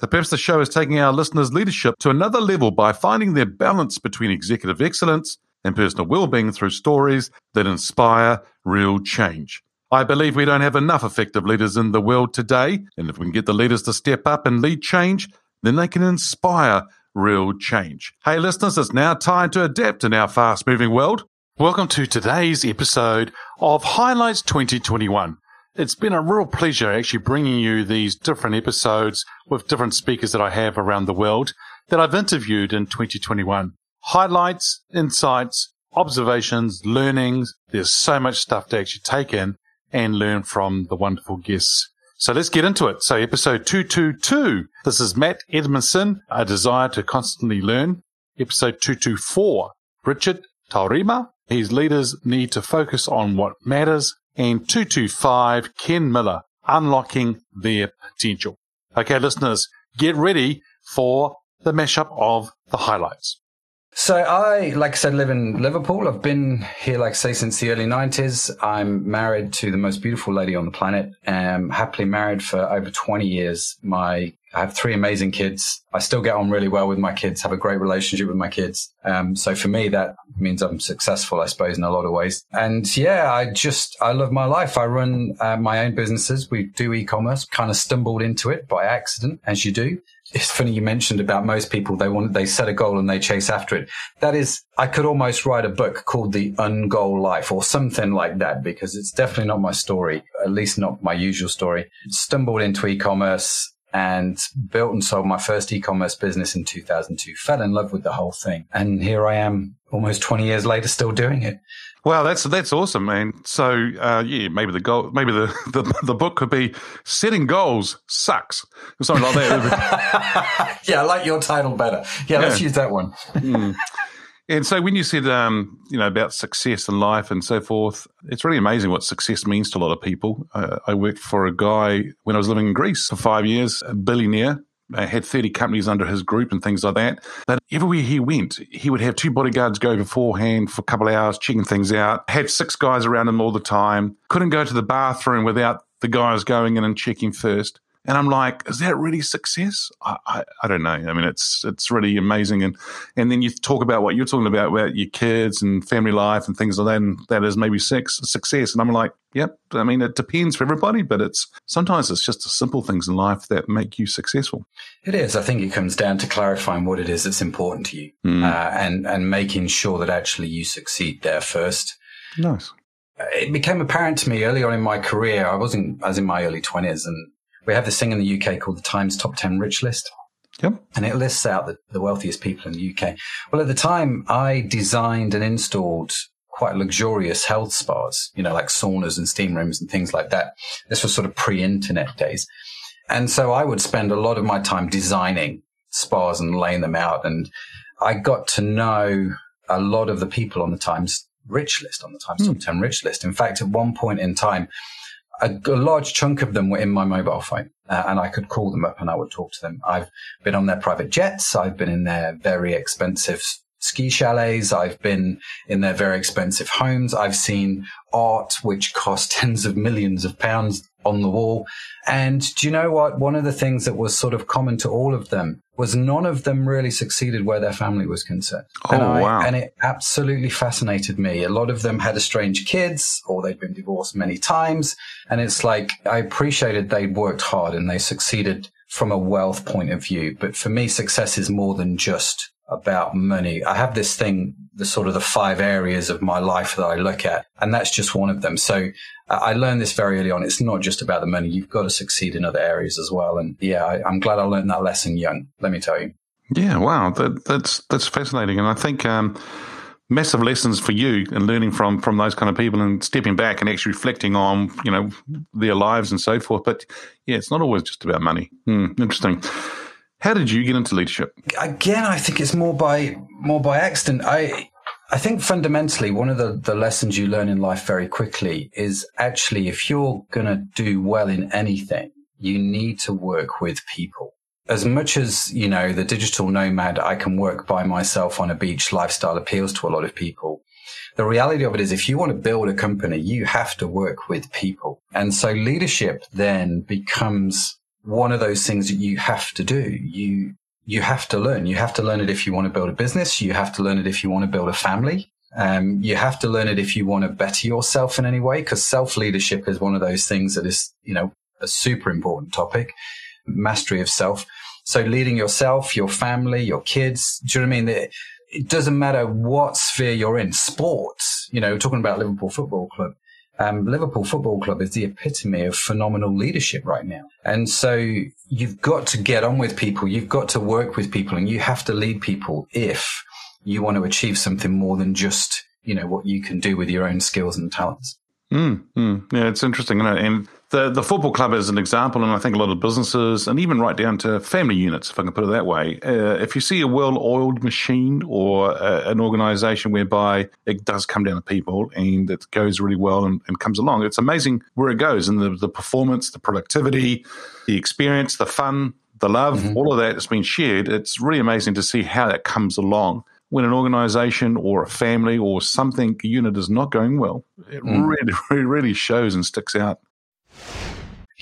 The the show is taking our listeners' leadership to another level by finding their balance between executive excellence and personal well-being through stories that inspire real change. I believe we don't have enough effective leaders in the world today, and if we can get the leaders to step up and lead change, then they can inspire real change. Hey listeners, it's now time to adapt in our fast-moving world. Welcome to today's episode of Highlights 2021. It's been a real pleasure actually bringing you these different episodes with different speakers that I have around the world that I've interviewed in 2021. Highlights, insights, observations, learnings. There's so much stuff to actually take in and learn from the wonderful guests. So let's get into it. So episode 222. This is Matt Edmondson, a desire to constantly learn. Episode 224. Richard Taurima. His leaders need to focus on what matters and 225 Ken Miller, unlocking their potential. Okay, listeners, get ready for the mashup of the highlights. So I, like I said, live in Liverpool. I've been here, like I say, since the early nineties. I'm married to the most beautiful lady on the planet. Um, happily married for over 20 years. My, I have three amazing kids. I still get on really well with my kids, have a great relationship with my kids. Um, so for me, that means I'm successful, I suppose, in a lot of ways. And yeah, I just, I love my life. I run uh, my own businesses. We do e-commerce, kind of stumbled into it by accident, as you do it's funny you mentioned about most people they want they set a goal and they chase after it that is i could almost write a book called the ungoal life or something like that because it's definitely not my story at least not my usual story stumbled into e-commerce and built and sold my first e-commerce business in 2002 fell in love with the whole thing and here i am almost 20 years later still doing it Wow, that's that's awesome, man. So uh, yeah, maybe the goal, maybe the, the the book could be setting goals sucks, or something like that. yeah, I like your title better. Yeah, let's use that one. Mm. And so when you said, um, you know, about success in life and so forth, it's really amazing what success means to a lot of people. Uh, I worked for a guy when I was living in Greece for five years, a billionaire. I had 30 companies under his group and things like that. But everywhere he went, he would have two bodyguards go beforehand for a couple of hours, checking things out, had six guys around him all the time, couldn't go to the bathroom without the guys going in and checking first. And I'm like, is that really success? I, I, I don't know. I mean, it's it's really amazing. And and then you talk about what you're talking about about your kids and family life and things like that. And that is maybe sex, success. And I'm like, yep. I mean, it depends for everybody, but it's sometimes it's just the simple things in life that make you successful. It is. I think it comes down to clarifying what it is that's important to you, Mm. uh, and and making sure that actually you succeed there first. Nice. It became apparent to me early on in my career. I wasn't, I was in my early twenties, and we have this thing in the UK called the Times Top Ten Rich List. Yep. and it lists out the, the wealthiest people in the UK. Well, at the time, I designed and installed quite luxurious health spas, you know, like saunas and steam rooms and things like that. This was sort of pre-internet days. And so I would spend a lot of my time designing spas and laying them out. And I got to know a lot of the people on the Times rich list, on the Times hmm. top 10 rich list. In fact, at one point in time, a, a large chunk of them were in my mobile phone uh, and I could call them up and I would talk to them. I've been on their private jets. I've been in their very expensive ski chalets. I've been in their very expensive homes. I've seen art which cost tens of millions of pounds on the wall. And do you know what? One of the things that was sort of common to all of them was none of them really succeeded where their family was concerned. Oh, and I, wow. And it absolutely fascinated me. A lot of them had estranged kids or they'd been divorced many times. And it's like, I appreciated they'd worked hard and they succeeded from a wealth point of view. But for me, success is more than just about money. I have this thing, the sort of the five areas of my life that I look at, and that's just one of them. So I learned this very early on. It's not just about the money. You've got to succeed in other areas as well. And yeah, I, am glad I learned that lesson young. Let me tell you. Yeah, wow, that, that's that's fascinating, and I think um, massive lessons for you and learning from from those kind of people and stepping back and actually reflecting on you know their lives and so forth. But yeah, it's not always just about money. Hmm, interesting. How did you get into leadership? Again, I think it's more by more by accident. I I think fundamentally one of the, the lessons you learn in life very quickly is actually if you're gonna do well in anything, you need to work with people. As much as, you know, the digital nomad, I can work by myself on a beach lifestyle appeals to a lot of people. The reality of it is if you want to build a company, you have to work with people. And so leadership then becomes one of those things that you have to do. You, you have to learn. You have to learn it if you want to build a business. You have to learn it if you want to build a family. Um, you have to learn it if you want to better yourself in any way, because self leadership is one of those things that is, you know, a super important topic. Mastery of self. So leading yourself, your family, your kids. Do you know what I mean? It, it doesn't matter what sphere you're in. Sports, you know, talking about Liverpool Football Club um, Liverpool Football Club is the epitome of phenomenal leadership right now. And so you've got to get on with people. You've got to work with people and you have to lead people if you want to achieve something more than just, you know, what you can do with your own skills and talents. Mm, mm. Yeah, it's interesting. And the the football club is an example, and I think a lot of businesses, and even right down to family units, if I can put it that way. Uh, if you see a well-oiled machine or uh, an organisation whereby it does come down to people and it goes really well and, and comes along, it's amazing where it goes and the, the performance, the productivity, the experience, the fun, the love, mm-hmm. all of that has been shared. It's really amazing to see how that comes along when an organization or a family or something unit is not going well, it mm. really, really, really shows and sticks out.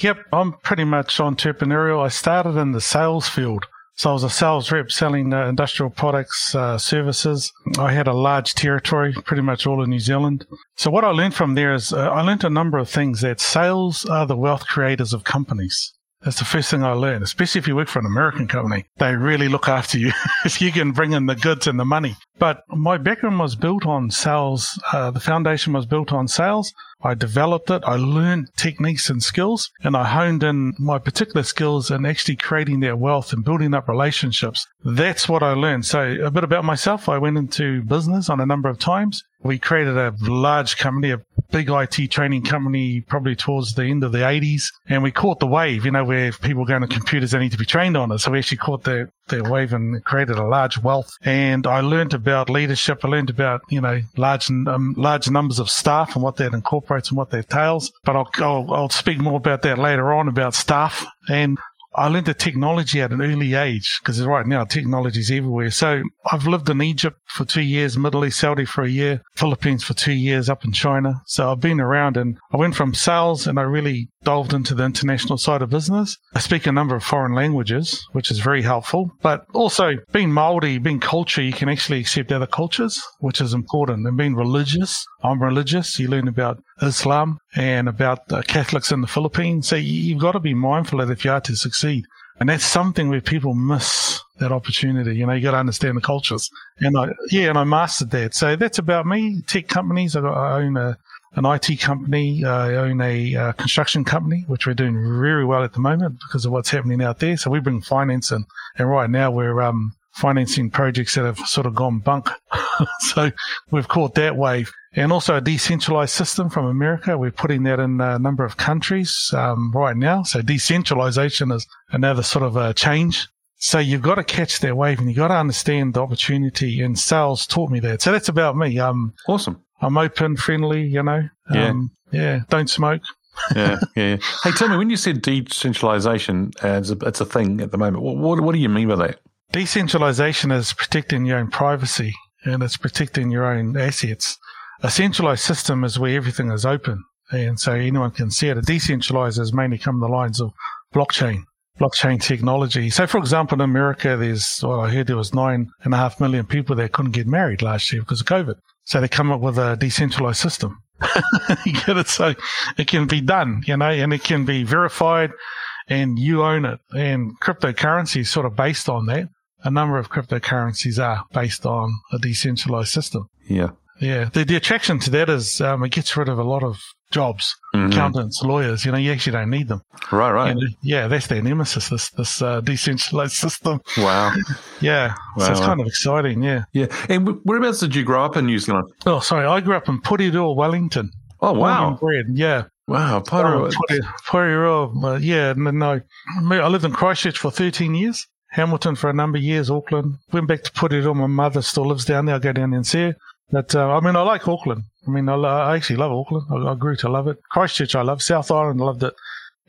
Yep, I'm pretty much entrepreneurial. I started in the sales field. So I was a sales rep selling uh, industrial products, uh, services. I had a large territory, pretty much all in New Zealand. So what I learned from there is uh, I learned a number of things that sales are the wealth creators of companies. That's the first thing I learned, especially if you work for an American company. They really look after you if you can bring in the goods and the money. But my background was built on sales. Uh, the foundation was built on sales. I developed it. I learned techniques and skills and I honed in my particular skills in actually creating that wealth and building up relationships. That's what I learned. So a bit about myself. I went into business on a number of times. We created a large company, a big IT training company, probably towards the end of the 80s. And we caught the wave, you know, where people going to computers, they need to be trained on it. So we actually caught the, the wave and created a large wealth. And I learned about leadership. I learned about, you know, large, um, large numbers of staff and what that incorporates and what that entails. But I'll, I'll, I'll speak more about that later on about staff. And I learned the technology at an early age because right now technology is everywhere. So I've lived in Egypt for two years, Middle East, Saudi for a year, Philippines for two years, up in China. So I've been around and I went from sales and I really delved into the international side of business. I speak a number of foreign languages, which is very helpful, but also being Maori, being culture, you can actually accept other cultures, which is important and being religious. I'm religious. You learn about Islam and about the Catholics in the Philippines. So you've got to be mindful that if you are to succeed, and that's something where people miss that opportunity. You know, you got to understand the cultures. And I, yeah, and I mastered that. So that's about me. Tech companies. I, got, I own a, an IT company. I own a uh, construction company, which we're doing very well at the moment because of what's happening out there. So we bring finance in. And right now we're, um, financing projects that have sort of gone bunk. so we've caught that wave and also a decentralized system from America. We're putting that in a number of countries um, right now. So decentralization is another sort of a change. So you've got to catch that wave and you've got to understand the opportunity and sales taught me that. So that's about me. Um, awesome. I'm open, friendly, you know. Um, yeah. Yeah. Don't smoke. yeah, yeah. Hey, tell me, when you said decentralization as a, it's a thing at the moment, what, what, what do you mean by that? Decentralization is protecting your own privacy and it's protecting your own assets. A centralized system is where everything is open, and so anyone can see it. A decentralized is mainly come the lines of blockchain, blockchain technology. So, for example, in America, there's well, I heard there was nine and a half million people that couldn't get married last year because of COVID. So they come up with a decentralized system. you get it? So it can be done, you know, and it can be verified and you own it. And cryptocurrency is sort of based on that. A number of cryptocurrencies are based on a decentralized system. Yeah. Yeah. The, the attraction to that is um, it gets rid of a lot of jobs, Mhm. accountants, lawyers. You know, you actually don't need them. Right, right. And, yeah, that's their nemesis, this, this uh, decentralized system. Wow. Yeah. so it's wow. kind of exciting. Yeah. Yeah. And whereabouts did you grow up in New Zealand? Oh, sorry. I grew up in Porirua, Wellington. Oh, wow. bred, Yeah. Wow. Potter. Porirua, uh, yeah. No, no. I lived in Christchurch for 13 years. Hamilton for a number of years, Auckland. Went back to Porirua. My mother still lives down there. I go down there and see her. But, uh, I mean, I like Auckland. I mean, I, I actually love Auckland. I, I grew to love it. Christchurch, I love. South Island, loved it.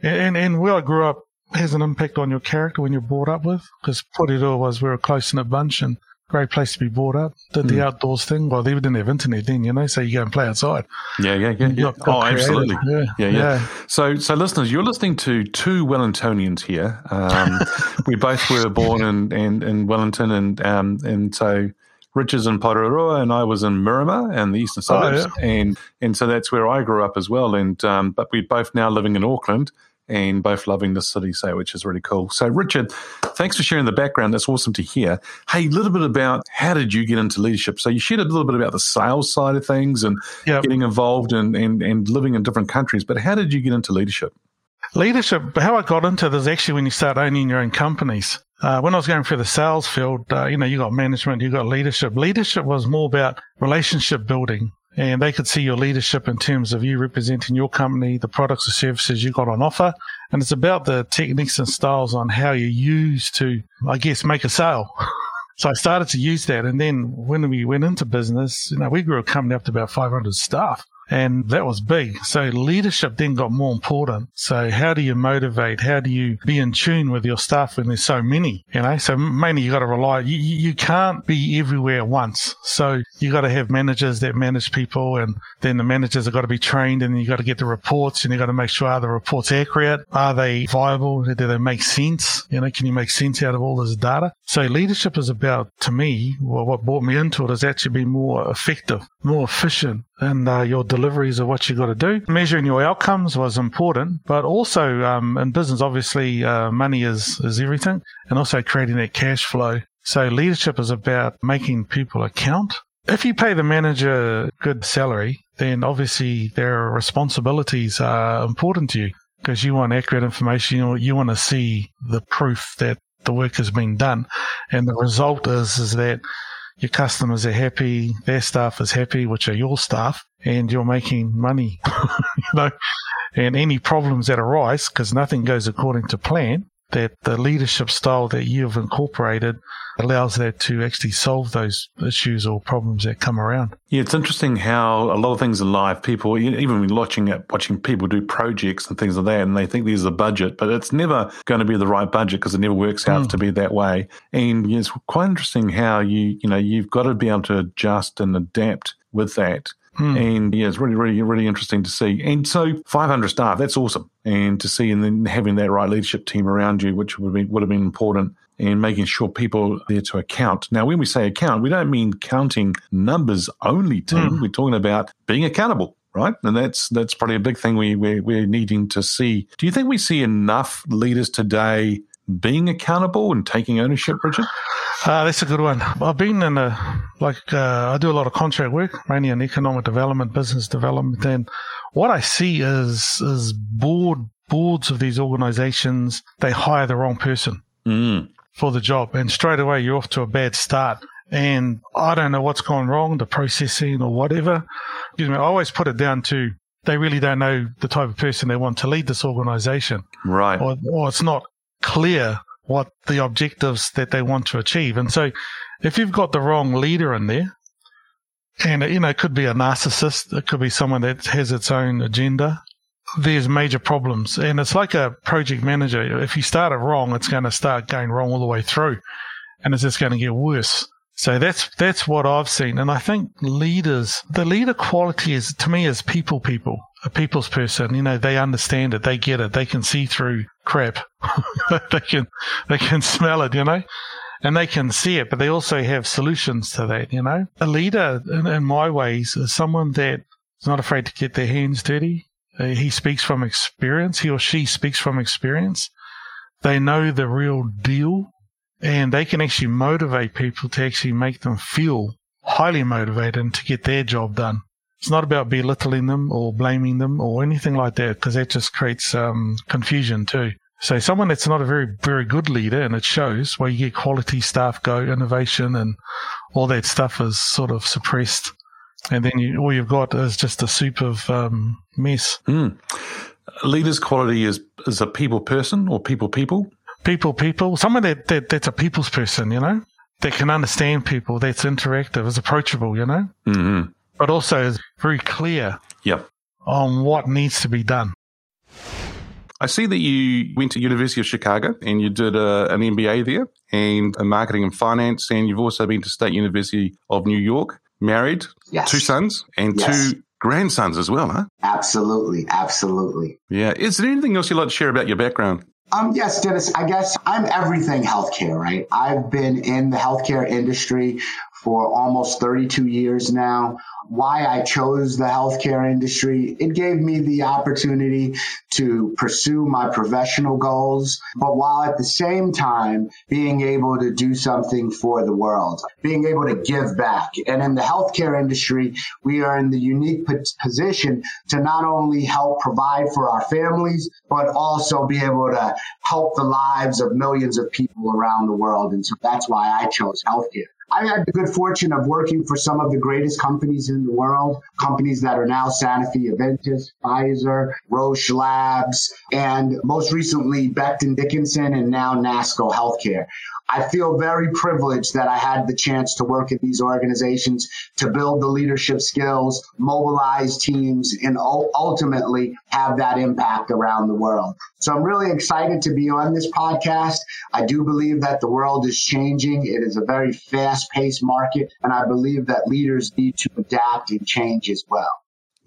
And, and where I grew up has an impact on your character when you're brought up with. Because Porirua was, we were a close-knit bunch and great place to be brought up. Did the outdoors thing. Well, they didn't have internet then, you know, so you go and play outside. Yeah, yeah, yeah. yeah. Got- got Oh, creative. absolutely. Yeah, Yeah, yeah. So, so listeners, you're listening to two Wellingtonians here. Um, we both were born in, in, in Wellington, and um, and so Richard's in Porirua, and I was in Miramar and the eastern Oh, suburbs, and and so that's where I grew up as well. And um, but we're both now living in Auckland. And both loving the city, so which is really cool. So, Richard, thanks for sharing the background. That's awesome to hear. Hey, a little bit about how did you get into leadership? So, you shared a little bit about the sales side of things and Yep. getting involved and, and, and living in different countries. But how did you get into leadership? Leadership, how I got into this actually when you start owning your own companies. Uh, when I was going through the sales field, uh, you know, you got management, you got leadership. Leadership was more about relationship building. And they could see your leadership in terms of you representing your company, the products or services you got on offer. And it's about the techniques and styles on how you use to, I guess, make a sale. So I started to use that. And then when we went into business, you know, we grew a company up to about 500 staff and that was big. So leadership then got more important. So how do you motivate? How do you be in tune with your staff when there's so many? You know, so mainly you got to rely, you, you can't be everywhere at once. So you got to have managers that manage people and then the managers have got to be trained and you got to get the reports and you got to make sure are the reports accurate? Are they viable? Do they make sense? You know, can you make sense out of all this data? So leadership is about, to me, well, what brought me into it is actually be more effective, more efficient in uh, your deliveries of what you've got to do. Measuring your outcomes was important, but also um, in business, obviously, uh, money is, is everything and also creating that cash flow. So leadership is about making people account. If you pay the manager good salary, then obviously their responsibilities are important to you because you want accurate information. You, you want to see the proof that the work has been done. And the result is, is that your customers are happy, their staff is happy, which are your staff, and you're making money, you know, and any problems that arise, because nothing goes according to plan, that the leadership style that you've incorporated allows that to actually solve those issues or problems that come around. Yeah, it's interesting how a lot of things in life, people, even when watching at watching people do projects and things like that, and they think there's a budget, but it's never going to be the right budget because it never works out mm. to be that way. And it's quite interesting how you, you know, you've got to be able to adjust and adapt with that. Hmm. And yeah, it's really, really, really interesting to see. And so 500 staff, that's awesome. And to see and then having that right leadership team around you, which would be, would have been important and making sure people are there to account. Now, when we say account, we don't mean counting numbers only, Tim. Hmm. We're talking about being accountable. Right, and that's that's probably a big thing we we're, we're needing to see. Do you think we see enough leaders today being accountable and taking ownership, Richard? Uh, that's a good one. I've been in a, like, uh, I do a lot of contract work, mainly in economic development, business development. And what I see is, is board, boards of these organizations, they hire the wrong person Mm. for the job. And straight away, you're off to a bad start. And I don't know what's gone wrong, the processing or whatever. Excuse me. I always put it down to they really don't know the type of person they want to lead this organization Right. or, or it's not clear what the objectives that they want to achieve. And so if you've got the wrong leader in there, and you know, it could be a narcissist, it could be someone that has its own agenda, there's major problems. And it's like a project manager. If you start it wrong, it's going to start going wrong all the way through and it's just going to get worse. So that's that's what I've seen, and I think leaders, the leader quality is to me is people, people, a people's person. You know, they understand it, they get it, they can see through crap, they can they can smell it. You know, and they can see it, but they also have solutions to that. You know, a leader, in, in my ways, is someone that is not afraid to get their hands dirty. Uh, he speaks from experience. He or she speaks from experience. They know the real deal and they can actually motivate people to actually make them feel highly motivated to get their job done. It's not about belittling them or blaming them or anything like that because that just creates um, confusion too. So someone that's not a very, very good leader and it shows where you get quality staff go, innovation and all that stuff is sort of suppressed. And then you, all you've got is just a soup of um, mess. Mm. Leaders quality is, is a people person or people people? People, people, someone that, that that's a people's person, you know, that can understand people, that's interactive, is approachable, you know, mm-hmm. but also is very clear. Yep. On what needs to be done. I see that you went to University of Chicago and you did a, an MBA there and a marketing and finance, and you've also been to State University of New York, married, yes. two sons and yes. two grandsons as well, huh? Absolutely, absolutely. Yeah. Is there anything else you'd like to share about your background? Um, yes, Dennis, I guess I'm everything healthcare, right? I've been in the healthcare industry for almost 32 years now why I chose the healthcare industry. It gave me the opportunity to pursue my professional goals, but while at the same time being able to do something for the world, being able to give back. And in the healthcare industry, we are in the unique position to not only help provide for our families, but also be able to help the lives of millions of people around the world. And so that's why I chose healthcare. I had the good fortune of working for some of the greatest companies in the world, companies that are now Sanofi, Aventis, Pfizer, Roche Labs, and most recently Becton Dickinson and now NASCO Healthcare. I feel very privileged that I had the chance to work at these organizations to build the leadership skills, mobilize teams, and ultimately have that impact around the world. So I'm really excited to be on this podcast. I do believe that the world is changing. It is a very fast paced market, and I believe that leaders need to adapt and change as well.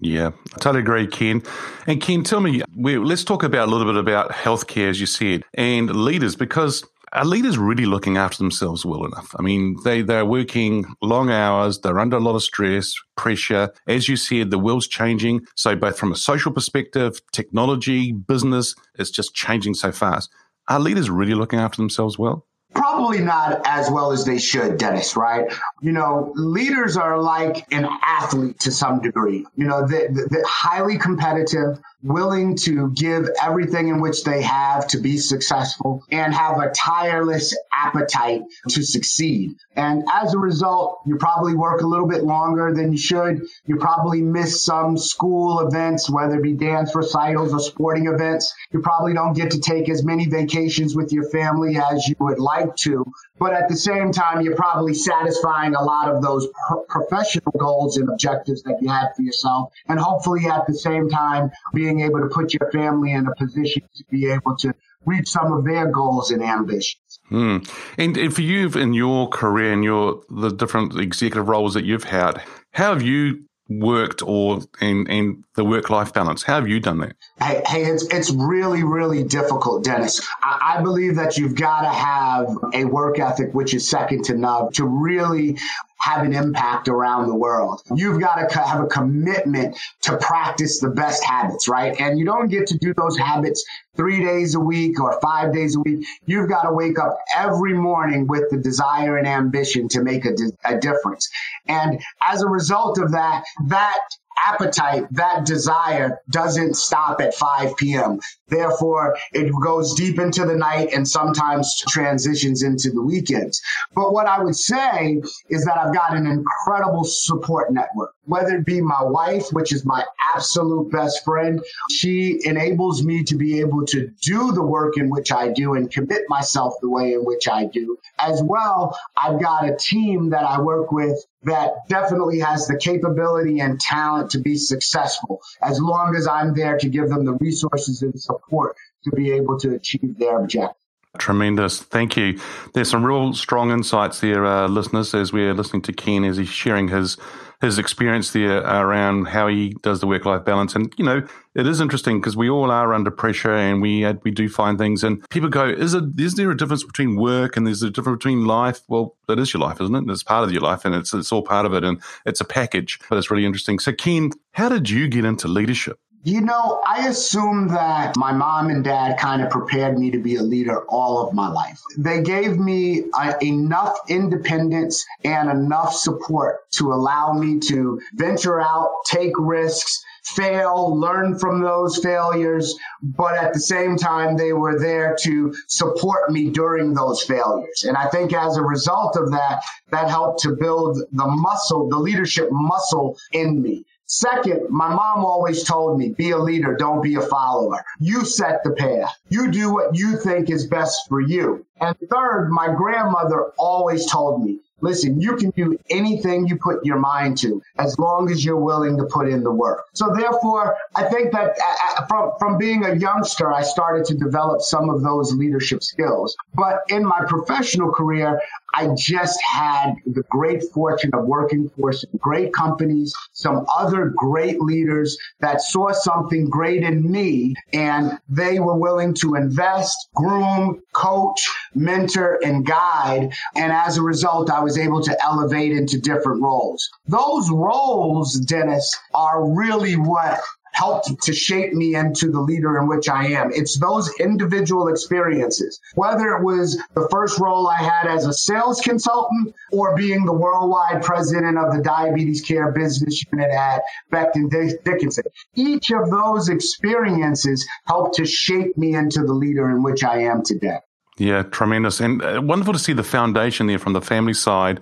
Yeah, I totally agree, Ken. And Ken, tell me, let's talk about a little bit about healthcare, as you said, and leaders, because are leaders really looking after themselves well enough? I mean, they, they're working long hours, they're under a lot of stress, pressure. As you said, the world's changing. So, both from a social perspective, technology, business, it's just changing so fast. Are leaders really looking after themselves well? Probably not as well as they should, Dennis, right? You know, leaders are like an athlete to some degree. You know, they're, highly competitive, willing to give everything in which they have to be successful and have a tireless appetite to succeed. And as a result, you probably work a little bit longer than you should. You probably miss some school events, whether it be dance recitals or sporting events. You probably don't get to take as many vacations with your family as you would like to. But at the same time, you're probably satisfying a lot of those pro- professional goals and objectives that you had for yourself. And hopefully at the same time, being able to put your family in a position to be able to reach some of their goals and ambitions. Hmm. And, and for you in your career and your the different executive roles that you've had, how have you worked or and and the work life balance? How have you done that? Hey, hey, it's it's really really difficult, Dennis. I, I believe that you've got to have a work ethic which is second to none to really have an impact around the world. You've got to have a commitment to practice the best habits, right? And you don't get to do those habits three days a week or five days a week. You've got to wake up every morning with the desire and ambition to make a, a difference. And as a result of that, that appetite, that desire doesn't stop at 5 p.m. Therefore, it goes deep into the night and sometimes transitions into the weekends. But what I would say is that I've got an incredible support network, whether it be my wife, which is my absolute best friend. She enables me to be able to do the work in which I do and commit myself the way in which I do. As well, I've got a team that I work with that definitely has the capability and talent to be successful as long as I'm there to give them the resources and support to be able to achieve their objective. Tremendous. Thank you. There's some real strong insights there, uh, listeners, as we're listening to Ken as he's sharing his his experience there around how he does the work life balance. And, you know, it is interesting because we all are under pressure and we uh, we do find things and people go, is it is there a difference between work and there's a difference between life? Well, that is your life, isn't it? It's part of your life and it's it's all part of it and it's a package. But it's really interesting. So Ken, how did you get into leadership? You know, I assume that my mom and dad kind of prepared me to be a leader all of my life. They gave me uh, enough independence and enough support to allow me to venture out, take risks, fail, learn from those failures, but at the same time, they were there to support me during those failures. And I think as a result of that, that helped to build the muscle, the leadership muscle in me. Second, my mom always told me, be a leader, don't be a follower. You set the path. You do what you think is best for you. And third, my grandmother always told me, Listen, you can do anything you put your mind to as long as you're willing to put in the work. So therefore, I think that uh, uh, from, from being a youngster, I started to develop some of those leadership skills. But in my professional career, I just had the great fortune of working for some great companies, some other great leaders that saw something great in me and they were willing to invest, groom, coach, mentor, and guide. And as a result, I was able to elevate into different roles. Those roles, Dennis, are really what helped to shape me into the leader in which I am. It's those individual experiences, whether it was the first role I had as a sales consultant or being the worldwide president of the diabetes care business unit at Becton Dickinson. Each of those experiences helped to shape me into the leader in which I am today. Yeah, tremendous and uh, wonderful to see the foundation there from the family side,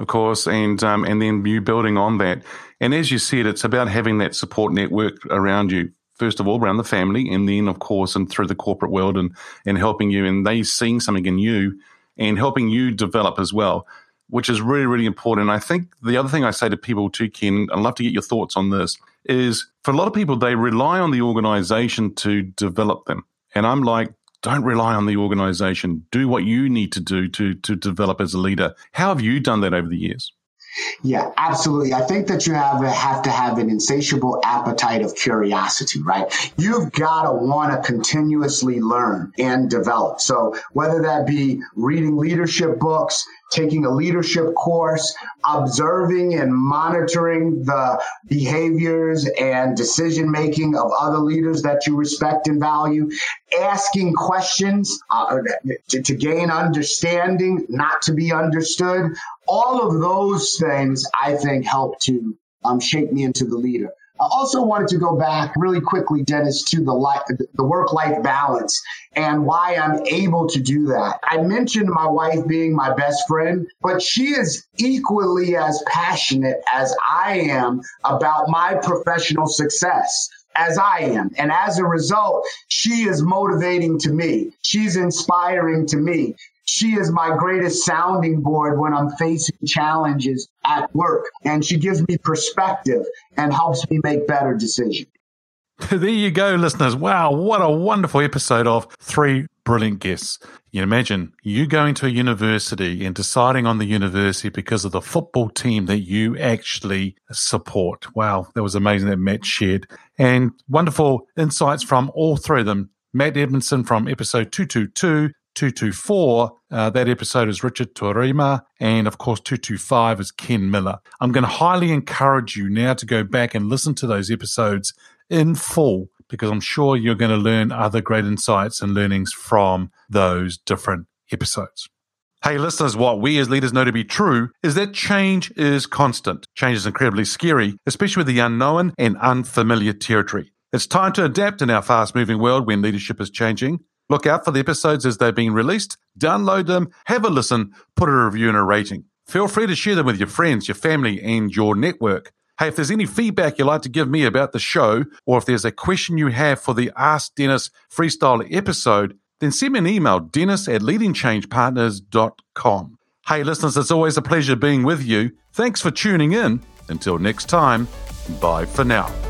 of course, and um, and then you building on that. And as you said, it's about having that support network around you. First of all, around the family, and then of course, and through the corporate world, and and helping you, and they seeing something in you, and helping you develop as well, which is really really important. And I think the other thing I say to people too, Ken, I'd love to get your thoughts on this, is for a lot of people they rely on the organization to develop them, and I'm like, don't rely on the organization. Do what you need to do to, to develop as a leader. How have you done that over the years? Yeah, absolutely. I think that you have have to have an insatiable appetite of curiosity, right? You've got to want to continuously learn and develop. So whether that be reading leadership books, taking a leadership course, observing and monitoring the behaviors and decision making of other leaders that you respect and value, asking questions uh, to, to gain understanding, not to be understood. All of those things, I think, help to um, shape me into the leader. I also wanted to go back really quickly, Dennis, to the life, the work life balance and why I'm able to do that. I mentioned my wife being my best friend, but she is equally as passionate as I am about my professional success as I am. And as a result, she is motivating to me. She's inspiring to me she is my greatest sounding board when I'm facing challenges at work. And she gives me perspective and helps me make better decisions. there you go, listeners. Wow, what a wonderful episode of three brilliant guests. You imagine you going to a university and deciding on the university because of the football team that you actually support. Wow, that was amazing that Matt shared. And wonderful insights from all three of them. Matt Edmondson from episode 222 224, uh, that episode is Richard Torima, and of course, 225 is Ken Miller. I'm going to highly encourage you now to go back and listen to those episodes in full because I'm sure you're going to learn other great insights and learnings from those different episodes. Hey, listeners, what we as leaders know to be true is that change is constant. Change is incredibly scary, especially with the unknown and unfamiliar territory. It's time to adapt in our fast moving world when leadership is changing. Look out for the episodes as they're being released, download them, have a listen, put a review and a rating. Feel free to share them with your friends, your family, and your network. Hey, if there's any feedback you'd like to give me about the show, or if there's a question you have for the Ask Dennis freestyle episode, then send me an email, dennis at leadingchangepartners.com. Hey, listeners, it's always a pleasure being with you. Thanks for tuning in. Until next time, bye for now.